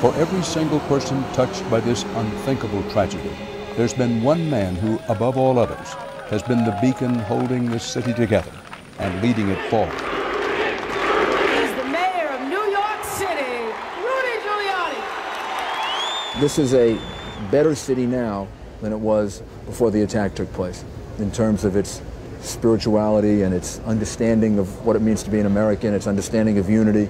For every single person touched by this unthinkable tragedy, there's been one man who, above all others, has been the beacon holding this city together and leading it forward. He's the mayor of New York City, Rudy Giuliani. This is a better city now than it was before the attack took place in terms of its spirituality and its understanding of what it means to be an American, its understanding of unity.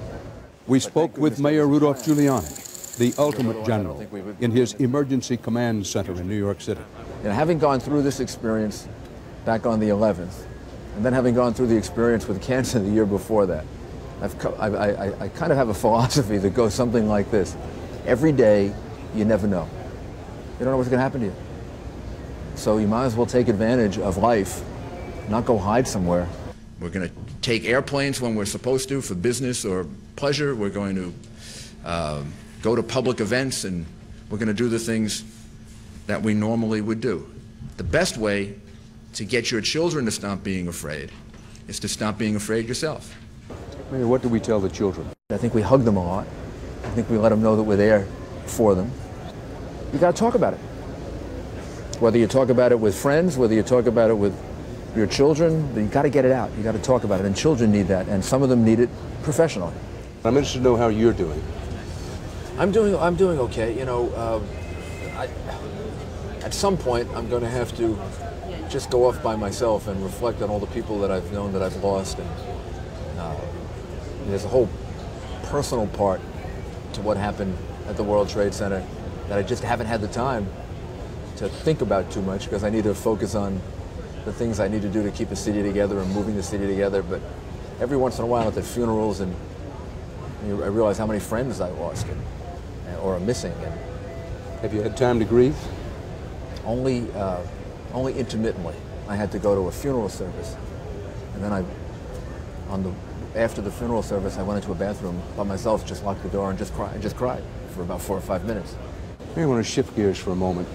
We spoke with Mayor Rudolph Giuliani, the ultimate general, in his emergency command center in New York City. And having gone through this experience back on the 11th, and then having gone through the experience with cancer the year before that, I've, co- I, I, I kind of have a philosophy that goes something like this. Every day, you never know. You don't know what's going to happen to you. So you might as well take advantage of life, not go hide somewhere. We're going to take airplanes when we're supposed to for business or pleasure. We're going to um, go to public events and we're going to do the things that we normally would do. The best way to get your children to stop being afraid is to stop being afraid yourself. Mayor, what do we tell the children? I think we hug them a lot. I think we let them know that we're there for them. You got to talk about it. Whether you talk about it with friends, whether you talk about it with your children, you got to get it out. You got to talk about it, and children need that, and some of them need it professionally. I'm interested to know how you're doing. I'm doing. I'm doing okay. You know, uh, I, at some point, I'm going to have to just go off by myself and reflect on all the people that I've known that I've lost, and uh, there's a whole personal part to what happened at the World Trade Center that I just haven't had the time to think about too much because I need to focus on the things I need to do to keep the city together and moving the city together. But every once in a while at the funerals and I realize how many friends I lost and, or are missing. And Have you had time to grieve? only, uh, only intermittently. I had to go to a funeral service, and then I, on the after the funeral service, I went into a bathroom by myself, just locked the door, and just cried. Just cried for about four or five minutes. Mayor, I want to shift gears for a moment.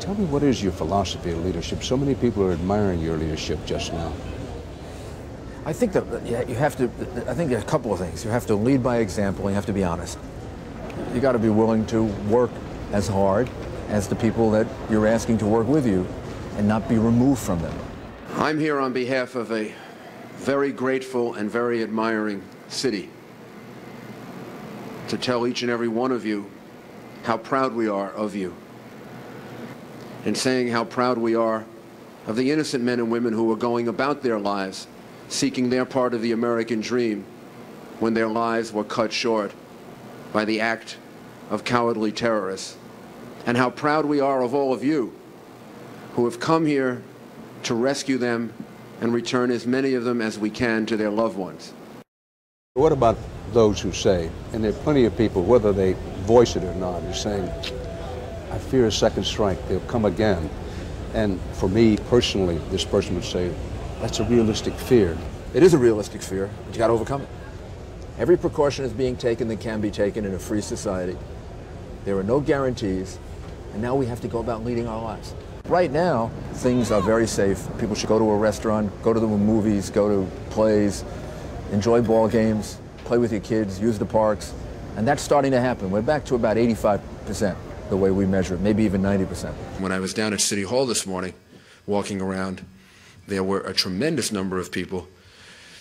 Tell me what is your philosophy of leadership? So many people are admiring your leadership just now. I think that yeah, you have to. I think there are a couple of things. You have to lead by example. and You have to be honest. You got to be willing to work as hard as the people that you're asking to work with you, and not be removed from them. I'm here on behalf of a very grateful and very admiring city to tell each and every one of you how proud we are of you and saying how proud we are of the innocent men and women who are going about their lives seeking their part of the American dream when their lives were cut short by the act of cowardly terrorists and how proud we are of all of you who have come here to rescue them and return as many of them as we can to their loved ones. What about those who say, and there are plenty of people, whether they voice it or not, who are saying, I fear a second strike, they'll come again. And for me personally, this person would say, that's a realistic fear. It is a realistic fear, but you got to overcome it. Every precaution is being taken that can be taken in a free society. There are no guarantees, and now we have to go about leading our lives. Right now, things are very safe. People should go to a restaurant, go to the movies, go to plays, enjoy ball games, play with your kids, use the parks, and that's starting to happen. We're back to about 85% the way we measure it, maybe even 90%. When I was down at City Hall this morning, walking around, there were a tremendous number of people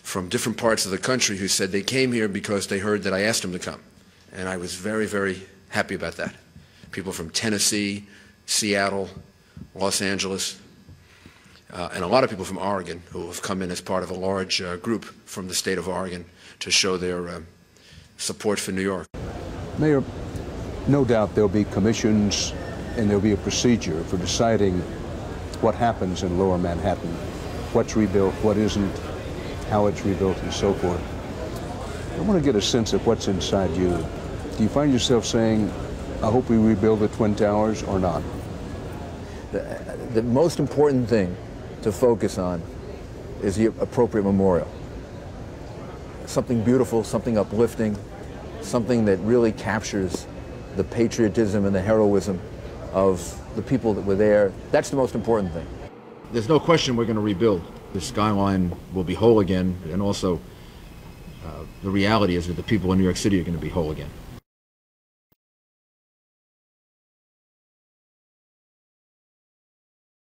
from different parts of the country who said they came here because they heard that I asked them to come. And I was very, very happy about that. People from Tennessee, Seattle, Los Angeles, uh, and a lot of people from Oregon who have come in as part of a large uh, group from the state of Oregon to show their uh, support for New York. Mayor, no doubt there'll be commissions and there'll be a procedure for deciding what happens in lower Manhattan, what's rebuilt, what isn't, how it's rebuilt, and so forth. I want to get a sense of what's inside you. Do you find yourself saying, I hope we rebuild the Twin Towers or not? The, the most important thing to focus on is the appropriate memorial. Something beautiful, something uplifting, something that really captures the patriotism and the heroism of the people that were there. That's the most important thing. There's no question we're going to rebuild. The skyline will be whole again, and also uh, the reality is that the people in New York City are going to be whole again.